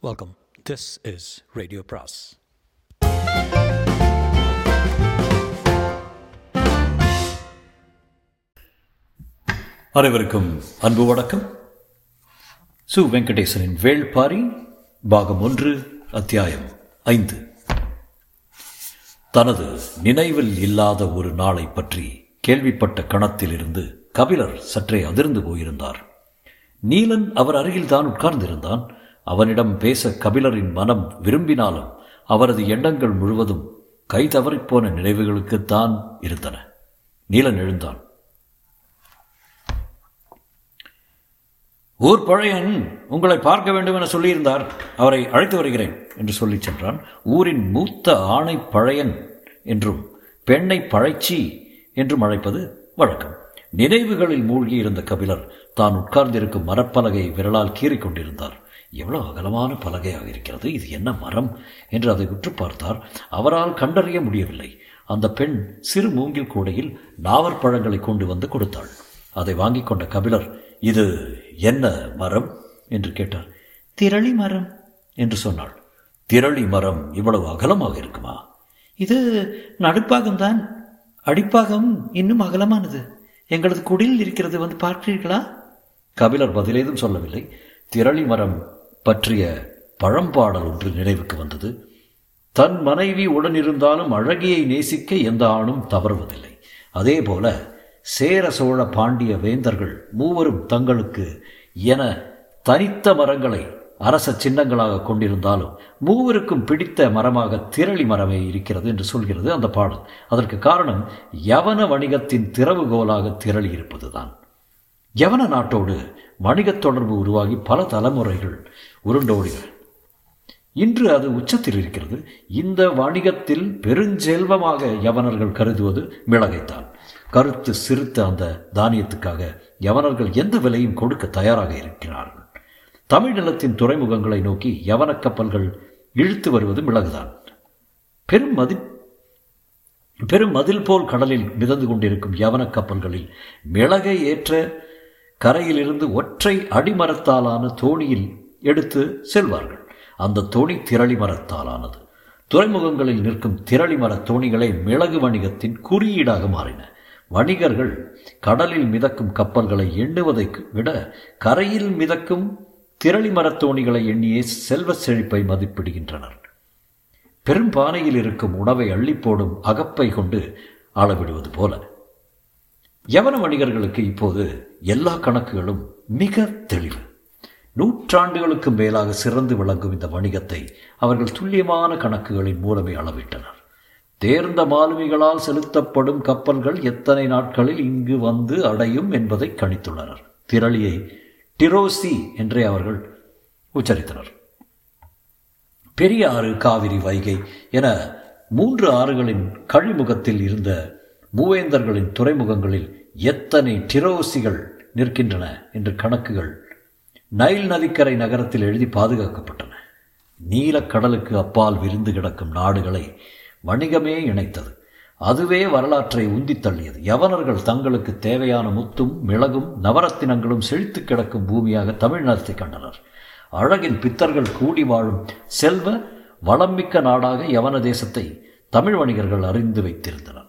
Welcome this is radio பிராஸ் அனைவருக்கும் அன்பு வணக்கம். சு வெங்கடேசனின் வேள்பாரி பாகம் ஒன்று அத்தியாயம் ஐந்து. தனது நினைவில் இல்லாத ஒரு நாளை பற்றி கேள்விப்பட்ட கணத்திலிருந்து கபிலர் சற்றே அதிர்ந்து போயிருந்தார். நீலன் அவர் அருகில்தான் உட்கார்ந்திருந்தான். அவனிடம் பேச கபிலரின் மனம் விரும்பினாலும் அவரது எண்ணங்கள் முழுவதும் கை தவறிப்போன நினைவுகளுக்குத்தான் இருந்தன. நீலன் எழுந்தான். ஊர் பழையன் உங்களை பார்க்க வேண்டும் என சொல்லியிருந்தார். அவரை அழைத்து வருகிறேன் என்று சொல்லிச் சென்றான். ஊரின் மூத்த ஆணை பழையன் என்றும் பெண்ணை பழைச்சி என்றும் அழைப்பது வழக்கம். நினைவுகளில் மூழ்கி இருந்த கபிலர் தான் உட்கார்ந்திருக்கும் மரப்பலகையை விரலால் கீறிக்கொண்டிருந்தார் எவ்வளோ எவ்வளவு அகலமான பலகையாக இருக்கிறது இது என்ன மரம் என்று அதை உற்று பார்த்தார். அவரால் கண்டறிய முடியவில்லை. அந்த பெண் சிறு மூங்கில் கூடையில் நாவற்பழங்களை கொண்டு வந்து கொடுத்தாள். அதை வாங்கிக் கொண்ட கபிலர் இது என்ன மரம்? என்று கேட்டார். திரளி மரம் என்று சொன்னாள். திரளி மரம் இவ்வளவு அகலமாக இருக்குமா? இது நடுப்பாகம்தான். அடிப்பாகம் இன்னும் அகலமானது. எங்களது குடில் இருக்கிறது வந்து பார்க்கிறீர்களா? கபிலர் பதிலேதும் சொல்லவில்லை. திரளி மரம் பற்றிய பழம்பாடல் ஒன்று நினைவுக்கு வந்தது. தன் மனைவி உடனிருந்தாலும் அழகியை நேசிக்க எந்த ஆணும் தவறுவதில்லை. அதே போல சேர சோழ பாண்டிய வேந்தர்கள் மூவரும் தங்களுக்கு என தனித்த மரங்களை அரச சின்னங்களாக கொண்டிருந்தாலும் மூவருக்கும் பிடித்த மரமாக திரளி மரமே இருக்கிறது என்று சொல்கிறது அந்த பாடல். அதற்கு காரணம் யவன வணிகத்தின் திறவுகோலாக திரளி இருப்பதுதான் யவன நாட்டோடு வணிகத் தொடர்பு உருவாகி பல தலைமுறைகள் உருண்டோடுகிற இன்று அது உச்சத்தில் இருக்கிறது. இந்த வணிகத்தில் பெருஞ்செல்வமாக யவனர்கள் கருதுவது மிளகைத்தான். கருத்து சிறுத்த அந்த தானியத்துக்காக யவனர்கள் எந்த விலையும் கொடுக்க தயாராக இருக்கிறார்கள். தமிழ் நிலத்தின் துறைமுகங்களை நோக்கி யவன கப்பல்கள் இழுத்து வருவது மிளகுதான். பெரும் மதி பெரும் மதில் போல் கடலில் மிதந்து கொண்டிருக்கும் யவன கப்பல்களில் மிளகை ஏற்ற கரையிலிருந்து ஒற்றை அடிமரத்தாலான தோணியில் எடுத்து செல்வார்கள். அந்த தோணி திரளி மரத்தாலானது. துறைமுகங்களில் நிற்கும் திரளி மர தோணிகளை மிளகு வணிகத்தின் குறியீடாக மாறின. வணிகர்கள் கடலில் மிதக்கும் கப்பல்களை எண்ணுவதை விட கரையில் மிதக்கும் திரளி மரத்தோணிகளை எண்ணியே செல்வ செழிப்பை மதிப்பிடுகின்றனர். பெரும் பானையில் இருக்கும் உணவை அள்ளி போடும் அகப்பை கொண்டு அளவிடுவது போல. யவன வணிகர்களுக்கு இப்போது எல்லா கணக்குகளும் மிக தெளிவு. நூற்றாண்டுகளுக்கு மேலாக சிறந்து விளங்கும் இந்த வணிகத்தை அவர்கள் துல்லியமான கணக்குகளின் மூலமே அளவிட்டனர். தேர்ந்த மாலுமிகளால் செலுத்தப்படும் கப்பல்கள் எத்தனை நாட்களில் இங்கு வந்து அடையும் என்பதை கணித்துள்ளனர். திரளியை டிரோசி என்றே அவர்கள் உச்சரித்தனர். பெரிய ஆறு காவிரி வைகை என மூன்று ஆறுகளின் கழிமுகத்தில் இருந்த மூவேந்தர்களின் துறைமுகங்களில் எத்தனை டிரோசிகள் நிற்கின்றன என்று கணக்குகள் நைல் நதிக்கரை நகரத்தில் எழுதி பாதுகாக்கப்பட்டன. நீலக்கடலுக்கு அப்பால் விரிந்து கிடக்கும் நாடுகளை வணிகமே இணைத்தது. அதுவே வரலாற்றை உந்தி தள்ளியது. யவனர்கள் தங்களுக்கு தேவையான முத்தும் மிளகும் நவரத்தினங்களும் செழித்து கிடக்கும் பூமியாக தமிழ்நாட்டை கண்டனர். அழகின் பித்தர்கள் கூடி வாழும் செல்வ வளம்மிக்க நாடாக யவன தேசத்தை தமிழ் வணிகர்கள் அறிந்து வைத்திருந்தனர்.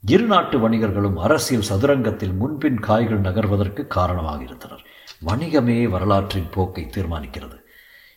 இரு நாட்டு வணிகர்களும் அரசியல் சதுரங்கத்தில் முன்பின் காய்கள் நகர்வதற்கு காரணமாக இருந்தனர். வணிகமே வரலாற்றின் போக்கை தீர்மானிக்கிறது.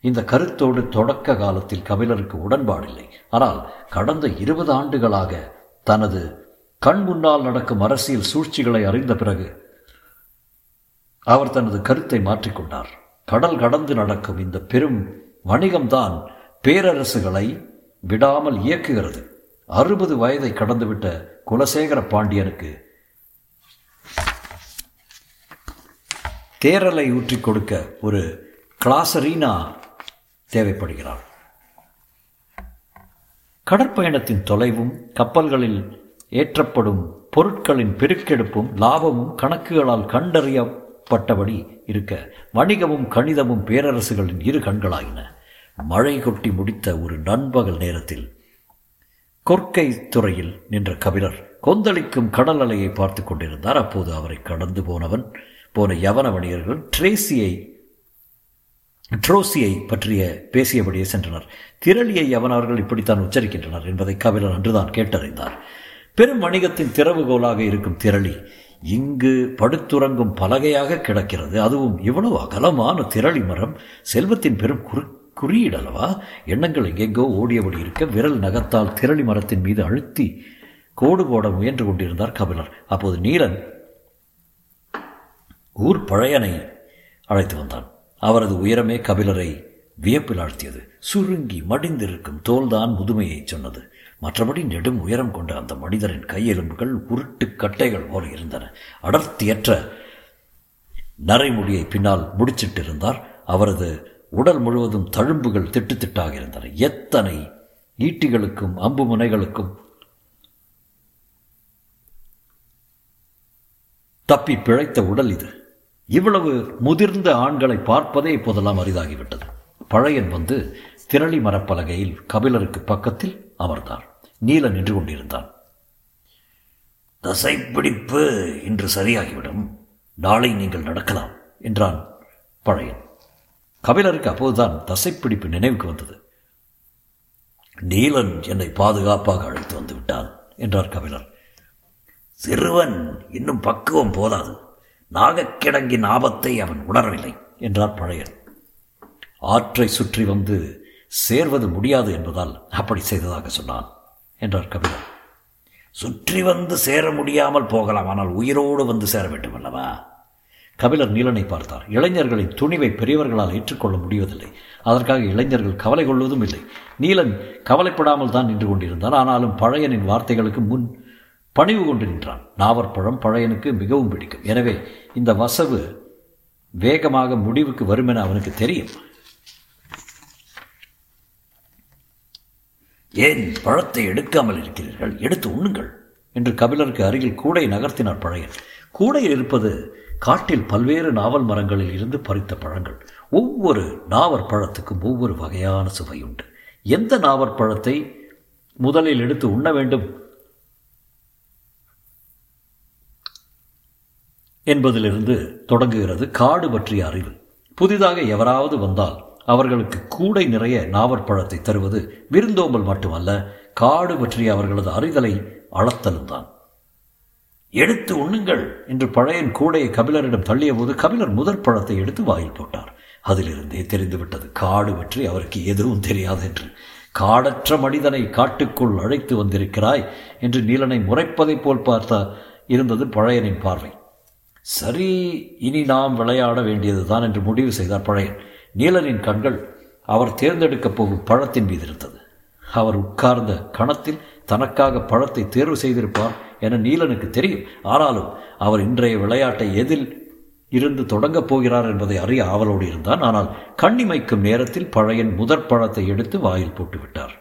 இந்த கருத்தோடு தொடக்க காலத்தில் கபிலருக்கு உடன்பாடில்லை. ஆனால் கடந்த இருபது ஆண்டுகளாக தனது கண் முன்னால் நடக்கும் அரசியல் சூழ்ச்சிகளை அறிந்த பிறகு அவர் தனது கருத்தை மாற்றிக்கொண்டார். கடல் கடந்து நடக்கும் இந்த பெரும் வணிகம்தான் பேரரசுகளை விடாமல் இயக்குகிறது. அறுபது வயதை கடந்துவிட்ட குலசேகர பாண்டியனுக்கு தேரலை ஊற்றி கொடுக்க ஒரு கிளாசரீனா தேவைப்படுகிறார் கடற்பயணத்தின் தொலைவும் கப்பல்களில் ஏற்றப்படும் பொருட்களின் பெருக்கெடுப்பும் லாபமும் கணக்குகளால் கண்டறியப்பட்டபடி இருக்க வணிகமும் கணிதமும் பேரரசுகளின் இரு கண்களாயின. மழை கொட்டி முடித்த ஒரு நண்பகல் நேரத்தில் கொற்கை துறையில் நின்ற கபிலர் கொந்தளிக்கும் கடல் அலையை பார்த்து கொண்டிருந்தார். அப்போது அவரை கடந்து போனவன் போன யவன வணிகர்கள் ட்ரேசியை ட்ரோசியை பற்றிய பேசியபடியே சென்றனர். திரளியை யவனவர்கள் இப்படித்தான் உச்சரிக்கின்றனர் என்பதை கபிலர் அன்றுதான் கேட்டறிந்தார். பெரும் வணிகத்தின் திறவுகோலாக இருக்கும் திரளி இங்கு படுத்துறங்கும் பலகையாக கிடக்கிறது. அதுவும் இவ்வளவு அகலமான திரளி மரம் செல்வத்தின் பெரும் குறு குறியீடல்லவா? எண்ணங்கள் எங்கெங்கோ ஓடியபடி இருக்க விரல் நகத்தால் திரளி மரத்தின் மீது அழுத்தி கோடு போட முயன்று கொண்டிருந்தார் கபிலர். அப்போது நீலன் ஊர் பழையனை அழைத்து வந்தான். அவரது உயரமே கபிலரை வியப்பில் ஆழ்த்தியது. சுருங்கி மடிந்திருக்கும் தோல்தான் முதுமையை சொன்னது. மற்றபடி நெடும் உயரம் கொண்ட அந்த மனிதரின் கையெலும்புகள் உருட்டு கட்டைகள் போல இருந்தன. அடர்த்தியற்ற நரைமுடியை பின்னால் முடிச்சிட்டிருந்தார். அவரது உடல் முழுவதும் தழும்புகள் திட்டு திட்டாக இருந்தன. எத்தனை ஈட்டிகளுக்கும் அம்பு முனைகளுக்கும் தப்பி பிழைத்த உடல் இது. இவ்வளவு முதிர்ந்த ஆண்களை பார்ப்பதே இப்போதெல்லாம் அரிதாகிவிட்டது. பழையன் வந்து திரளி மரப்பலகையில் கபிலருக்கு பக்கத்தில் அமர்ந்தார். நீலன் நின்று கொண்டிருந்தான். தசைப்பிடிப்பு இன்று சரியாகிவிடும். நாளை நீங்கள் நடக்கலாம் என்றான் பழையன். கபிலருக்கு அப்போதுதான் தசைப்பிடிப்பு நினைவுக்கு வந்தது. நீலன் என்னை பாதுகாப்பாக அழைத்து வந்து விட்டான் என்றார் கபிலர். சிறுவன் இன்னும் பக்குவம் போதாது. நாகக்கிடங்கின் ஆபத்தை அவன் உணரவில்லை என்றார் பழையன். ஆற்றை சுற்றி வந்து சேர்வது முடியாது என்பதால் அப்படி செய்ததாக சொன்னான் என்றார் கபிலர் சுற்றி வந்து சேர முடியாமல் போகலாம் ஆனால் உயிரோடு வந்து சேர வேண்டும் அல்லவா? கபிலர் நீலனை பார்த்தார். இளைஞர்களின் துணிவை பெரியவர்களால் ஏற்றுக்கொள்ள முடிவதில்லை. அதற்காக இளைஞர்கள் கவலை கொள்வதும் இல்லை. நீலன் கவலைப்படாமல் தான் நின்று கொண்டிருந்தார் ஆனாலும் பழையனின் வார்த்தைகளுக்கு முன் பணிவு கொண்டு நின்றான். நாவற்பழம் பழையனுக்கு மிகவும் பிடிக்கும். எனவே இந்த வசவு வேகமாக முடிவுக்கு வரும் என அவனுக்கு தெரியும். ஏன் பழத்தை எடுக்காமல் இருக்கிறீர்கள்? எடுத்து உண்ணுங்கள். என்று கபிலருக்கு அருகில் கூடை நகர்த்தினார் பழையன். கூடையில் இருப்பது காட்டில் பல்வேறு நாவல் மரங்களில் இருந்து பறித்த பழங்கள். ஒவ்வொரு நாவற் பழத்துக்கும் ஒவ்வொரு வகையான சுவை உண்டு எந்த நாவற்பழத்தை முதலில் எடுத்து உண்ண வேண்டும்? என்பதிலிருந்து தொடங்குகிறது காடு பற்றிய அறிவு. புதிதாக எவராவது வந்தால் அவர்களுக்கு கூடை நிறைய நாவற்பழத்தை தருவது விருந்தோம்பல் மட்டுமல்ல காடு பற்றிய அவர்களது அறிதலை அளத்தலும் தான். எடுத்து உண்ணுங்கள் என்று பழையன் கூடையை கபிலரிடம் தள்ளிய போது கபிலர் முதற் பழத்தை எடுத்து வாயில் போட்டார். அதிலிருந்தே தெரிந்துவிட்டது காடு பற்றி அவருக்கு எதுவும் தெரியாது என்று. காடற்ற மனிதனை காட்டுக்குள் அழைத்து வந்திருக்கிறாய் என்று நீலனை முறைப்பதைப் போல் பார்த்தா இருந்தது பழையனின் பார்வை. சரி இனி நாம் விளையாட வேண்டியதுதான் என்று முடிவு செய்தார் பழையன். நீலனின் கண்கள் அவர் தேர்ந்தெடுக்கப் போகும் பழத்தின் மீது இருந்தது. அவர் உட்கார்ந்த கணத்தில் தனக்காக பழத்தை தேர்வு செய்திருப்பார் என நீலனுக்கு தெரியும். ஆனாலும் அவர் இன்றைய விளையாட்டை எதில் இருந்து தொடங்கப் போகிறார் என்பதை அறிய ஆவலோடு இருந்தான். ஆனால் கண்ணிமைக்கும் நேரத்தில் பழையன் முதற் பழத்தை எடுத்து வாயில் போட்டுவிட்டார்.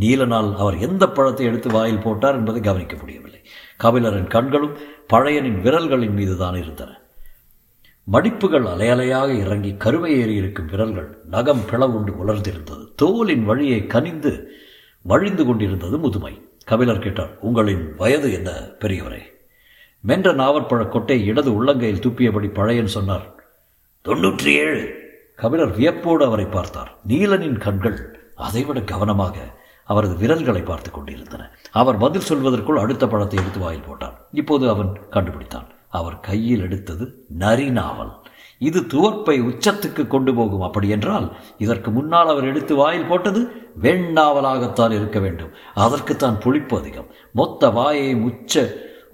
நீலனால் அவர் எந்த பழத்தை எடுத்து வாயில் போட்டார் என்பதை கவனிக்க முடியவில்லை. கபிலரின் கண்களும் பழையனின் விரல்களின் மீது தான் இருந்தன. மடிப்புகள் அலையலையாக இறங்கி கருவை ஏறி இருக்கும் விரல்கள் நகம் பிளவுண்டு உலர்ந்திருந்தது. தோலின் வழியை கனிந்து வழிந்து கொண்டிருந்தது முதுமை. கபிலர் கேட்டார் உங்களின் வயது என்ன பெரியவரே? மென்ற நாவற்பழ கொட்டை இடது உள்ளங்கையில் துப்பியபடி பழையன் சொன்னார் தொன்னூற்றி ஏழு. கபிலர் வியப்போடு அவரை பார்த்தார். நீலனின் கண்கள் அதைவிட கவனமாக அவரது விரல்களை பார்த்து கொண்டிருந்தன. அவர் பதில் சொல்வதற்குள் அடுத்த பழத்தை எடுத்து வாயில் போட்டான். இப்போது அவன் கண்டுபிடித்தான். அவர் கையில் எடுத்தது நரி நாவல். இது துவர்ப்பை உச்சத்துக்கு கொண்டு போகும் அப்படி என்றால் இதற்கு முன்னால் அவர் எடுத்து வாயில் போட்டது வெண்ணாவலாகத்தான் இருக்க வேண்டும். அதற்குத்தான் புளிப்பு அதிகம். மொத்த வாயை உச்ச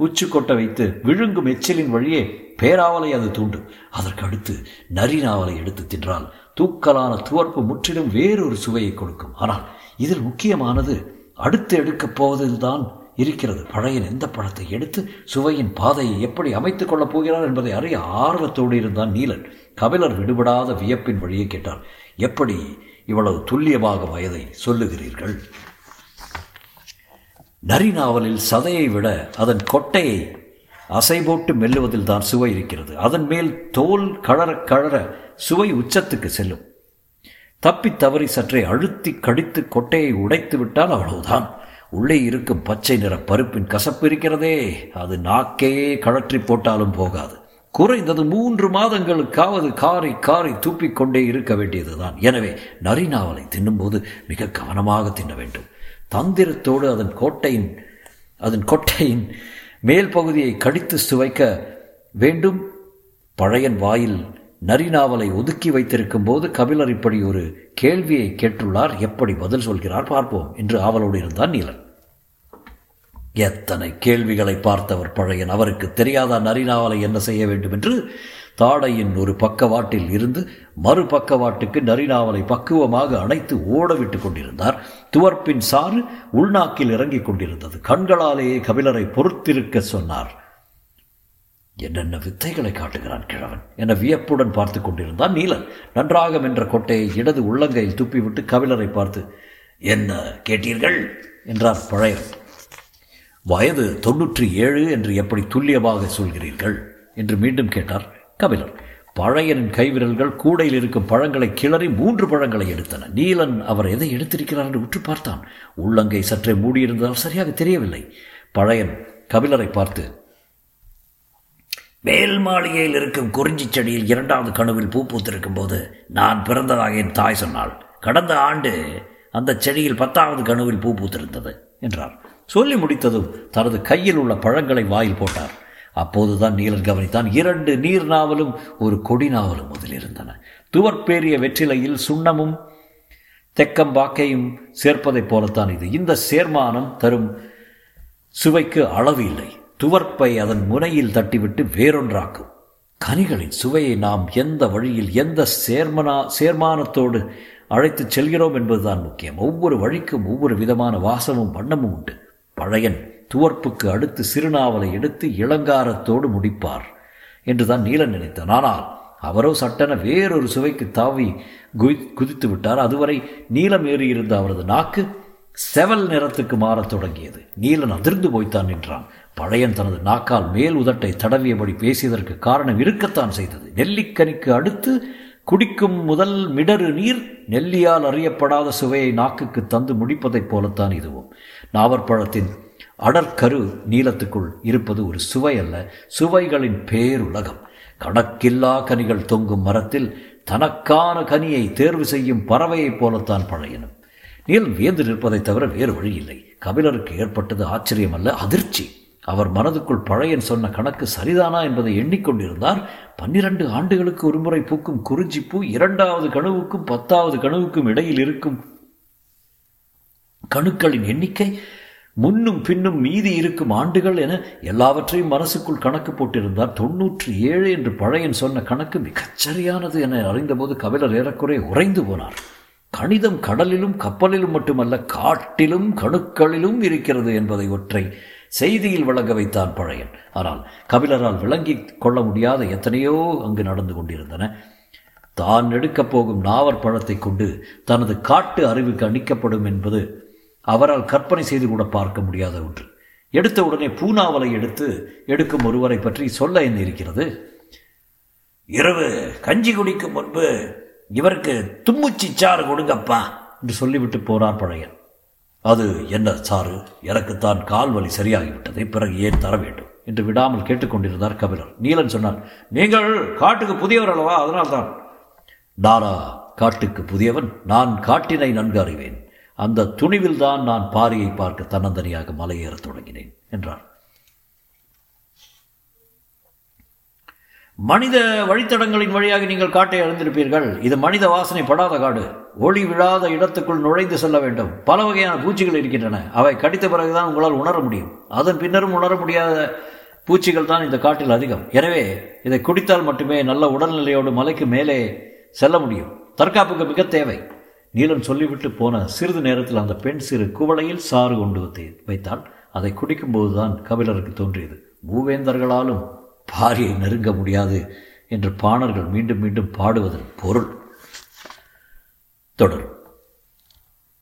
உச்சு கொட்ட வைத்து விழுங்கும் எச்சிலின் வழியே பேராவலை அது தூண்டும் அதற்கு அடுத்து நரி நாவலை எடுத்து தின்றால் தூக்கலான துவர்ப்பு முற்றிலும் வேறொரு சுவையை கொடுக்கும். ஆனால் இதில் முக்கியமானது அடுத்து எடுக்கப் போவதில்தான் இருக்கிறது. பழைய எந்த பழத்தை எடுத்து சுவையின் பாதையை எப்படி அமைத்துக் கொள்ளப் போகிறார் என்பதை அறிய ஆர்வத்தோடு இருந்தான் நீலன். கபிலர் விடுபடாத வியப்பின் வழியை கேட்டார். எப்படி இவ்வளவு துல்லியமாக வயதை சொல்லுகிறீர்கள்? நரி நாவலில் சதையை விட அதன் கொட்டையை அசை போட்டு மெல்லுவதில் தான் சுவை இருக்கிறது. அதன் மேல் தோல் கழற கழற சுவை உச்சத்துக்கு செல்லும். தப்பி தவறி சற்றே அழுத்தி கடித்து கொட்டையை உடைத்து விட்டால் அவ்வளவுதான். உள்ளே இருக்கும் பச்சை நிற பருப்பின் கசப்பு இருக்கிறதே. அது நாக்கையே கழற்றி போட்டாலும் போகாது. குறைந்தது மூன்று மாதங்களுக்காவது காரை காரை தூப்பிக்கொண்டே இருக்க வேண்டியதுதான். எனவே நரிநாவலை தின்னும்போது மிக கவனமாக தின்ன வேண்டும். தந்திரத்தோடு அதன் கோட்டையின் அதன் கொட்டையின் மேல் பகுதியை கடித்து சுவைக்க வேண்டும். பழையன் வாயில் நரிநாவலை ஒதுக்கி வைத்திருக்கும் போது கபிலர் இப்படி ஒரு கேள்வியை கேட்டுள்ளார். எப்படி பதில் சொல்கிறார் பார்ப்போம். என்று ஆவலோடு இருந்தான் நீலன். எத்தனை கேள்விகளை பார்த்தவர் பழையன். அவருக்கு தெரியாத நரிநாவலை என்ன செய்ய வேண்டும் என்று? தாடையின் ஒரு பக்கவாட்டில் இருந்து மறு பக்கவாட்டுக்கு நரிநாவலை பக்குவமாக அணைத்து ஓடவிட்டுக் கொண்டிருந்தார். துவர்ப்பின் சாறு உள்நாக்கில் இறங்கிக் கொண்டிருந்தது. கண்களாலேயே கபிலரை பொறுத்திருக்க சொன்னார். என்னென்ன வித்தைகளை காட்டுகிறான் கிழவன்? என வியப்புடன் பார்த்து கொண்டிருந்தான் நீலன். நன்றாக வென்ற கொட்டையை இடது உள்ளங்கையில் துப்பிவிட்டு கவிழரை பார்த்து என்ன கேட்டீர்கள்? என்றார் பழையன். வயது தொன்னூற்றி ஏழு என்று எப்படி துல்லியமாக சொல்கிறீர்கள்? என்று மீண்டும் கேட்டார் கபிலர் பழையனின் கைவிரல்கள் கூடையில் இருக்கும் பழங்களை கிளறி மூன்று பழங்களை எடுத்தன. நீலன் அவர் எதை எடுத்திருக்கிறார்? என்று உற்று பார்த்தான். உள்ளங்கை சற்றே மூடியிருந்ததால் சரியாக தெரியவில்லை. பழையன் கபிலரை பார்த்து மேல் மாளிகையில் இருக்கும் குறிஞ்சி செடியில் இரண்டாவது கணுவில் பூ பூத்திருக்கும் போது நான் பிறந்ததாக என் தாய் சொன்னாள். கடந்த ஆண்டு அந்த செடியில் பத்தாவது கணுவில் பூ பூத்திருந்தது என்றார். சொல்லி முடித்ததும் தனது கையில் உள்ள பழங்களை வாயில் போட்டார். அப்போதுதான் நீலன் கவனித்தான் இரண்டு நீர் நாவலும் ஒரு கொடி நாவலும் அதில் இருந்தன. துவர்பேரிய வெற்றிலையில் சுண்ணமும் தெக்கம்பாக்கையும் சேர்ப்பதைப் போலத்தான் இது. இந்த சேர்மானம் தரும் சுவைக்கு அளவு இல்லை. துவர்ப்பை அதன் முனையில் தட்டிவிட்டு வேறொன்றாக்கும். கனிகளின் சுவையை நாம் எந்த வழியில் எந்த சேர்மனா சேர்மானத்தோடு அழைத்துச் செல்கிறோம் என்பதுதான் முக்கியம். ஒவ்வொரு வழிக்கும் ஒவ்வொரு விதமான வாசமும் வண்ணமும் உண்டு. பழையன் துவர்ப்புக்கு அடுத்து சிறுநாவலை எடுத்து இளங்காரத்தோடு முடிப்பார் என்றுதான் நீலன் நினைத்தான். ஆனால் அவரோ சட்டென வேறொரு சுவைக்கு தாவி குதி குதித்து விட்டார். அதுவரை நீலம் ஏறியிருந்த அவரது நாக்கு செவல் நிறத்துக்கு மாறத் தொடங்கியது. நீலன் அதிர்ந்து போய்த்தான் நின்றான். பழையன் தனது நாக்கால் மேல் உதட்டை தடவியபடி பேசியதற்கு காரணம் இருக்கத்தான் செய்தது. நெல்லிக்கனிக்கு அடுத்து குடிக்கும் முதல் மிடறு நீர் நெல்லியால் அறியப்படாத சுவையை நாக்குக்கு தந்து முடிப்பதைப் போலத்தான் இதுவும். நாவற்பழத்தின் அடற்கரு நீளத்துக்குள் இருப்பது ஒரு சுவை அல்ல சுவைகளின் பேருலகம். கணக்கில்லா கனிகள் தொங்கும் மரத்தில் தனக்கான கனியை தேர்வு செய்யும் பறவையைப் போலத்தான் பழையனும். நீல் வியந்து நிற்பதைத் தவிர வேறு வழி இல்லை கபிலருக்கு ஏற்பட்டது ஆச்சரியமல்ல அதிர்ச்சி. அவர் மனதுக்குள் பழையன் சொன்ன கணக்கு சரிதானா என்பதை எண்ணிக்கொண்டிருந்தார். பன்னிரண்டு ஆண்டுகளுக்கு ஒருமுறை பூக்கும் குறிஞ்சிப்பூ இரண்டாவது கனவுக்கும் பத்தாவது கனவுக்கும் இடையில் இருக்கும் கணுக்களின் எண்ணிக்கை முன்னும் பின்னும் மீதி இருக்கும் ஆண்டுகள் என எல்லாவற்றையும் மனசுக்குள் கணக்கு போட்டிருந்தார். தொன்னூற்றி ஏழு என்று பழையன் சொன்ன கணக்கு மிகச்சரியானது என அறிந்தபோது கபிலர் ஏறக்குறை உறைந்து போனார். கணிதம் கடலிலும் கப்பலிலும் மட்டுமல்ல காட்டிலும் கணுக்களிலும் இருக்கிறது என்பதை ஒற்றை செய்தியில் விளங்க வைத்தான் பழையன். ஆனால் கபிலரால் விளங்கி கொள்ள முடியாத எத்தனையோ அங்கு நடந்து கொண்டிருந்தன. தான் எடுக்கப் போகும் நாவற் பழத்தை கொண்டு தனது காட்டு அறிவுக்கு அணிக்கப்படும் என்பது அவரால் கற்பனை செய்து கூட பார்க்க முடியாத ஒன்று. எடுத்த உடனே பூனாவலை எடுத்து எடுக்கும் ஒருவரை பற்றி சொல்ல என்ன இருக்கிறது? இரவு கஞ்சி குடிக்கும் முன்பு இவருக்கு தும்முச்சி சாறு கொடுங்கப்பா என்று சொல்லிவிட்டு போனார் பழையன். அது என்ன சாரு? எனக்குத்தான் கால் வலி சரியாகிவிட்டதை பிறகு ஏன் தர வேண்டும்? என்று விடாமல் கேட்டுக்கொண்டிருந்தார் கபிலர். நீலன் சொன்னார் நீங்கள் காட்டுக்கு புதியவர் அல்லவா? அதனால்தான். நானா? காட்டுக்கு புதியவன்? நான் காட்டினை நன்கு அறிவேன். அந்த துணிவில்தான் நான் பாரியை பார்க்க தன்னந்தனியாக மலையேறத் தொடங்கினேன் என்றார். மனித வழித்தடங்களின் வழியாக நீங்கள் காட்டை அழிந்திருப்பீர்கள் இது மனித வாசனை படாத காடு. ஒளி விழாத இடத்துக்குள் நுழைந்து செல்ல வேண்டும். பல வகையான பூச்சிகள் இருக்கின்றன. அவை கடித்த பிறகுதான் உங்களால் உணர முடியும். அதன் பின்னரும் உணர முடியாத பூச்சிகள் தான் இந்த காட்டில் அதிகம். எனவே இதை குடித்தால் மட்டுமே நல்ல உடல்நிலையோடு மலைக்கு மேலே செல்ல முடியும். தற்காப்புக்கு மிக தேவை. நீளம் சொல்லிவிட்டு போன சிறிது நேரத்தில் அந்த பெண் சிறு குவளையில் சாறு கொண்டு வந்து அதை குடிக்கும்போதுதான் கபிலருக்கு தோன்றியது. மூவேந்தர்களாலும் பாரியை நெருங்க முடியாது என்று பாணர்கள் மீண்டும் மீண்டும் பாடுவதன் பொருள். தொடரும்.